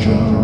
Georgia.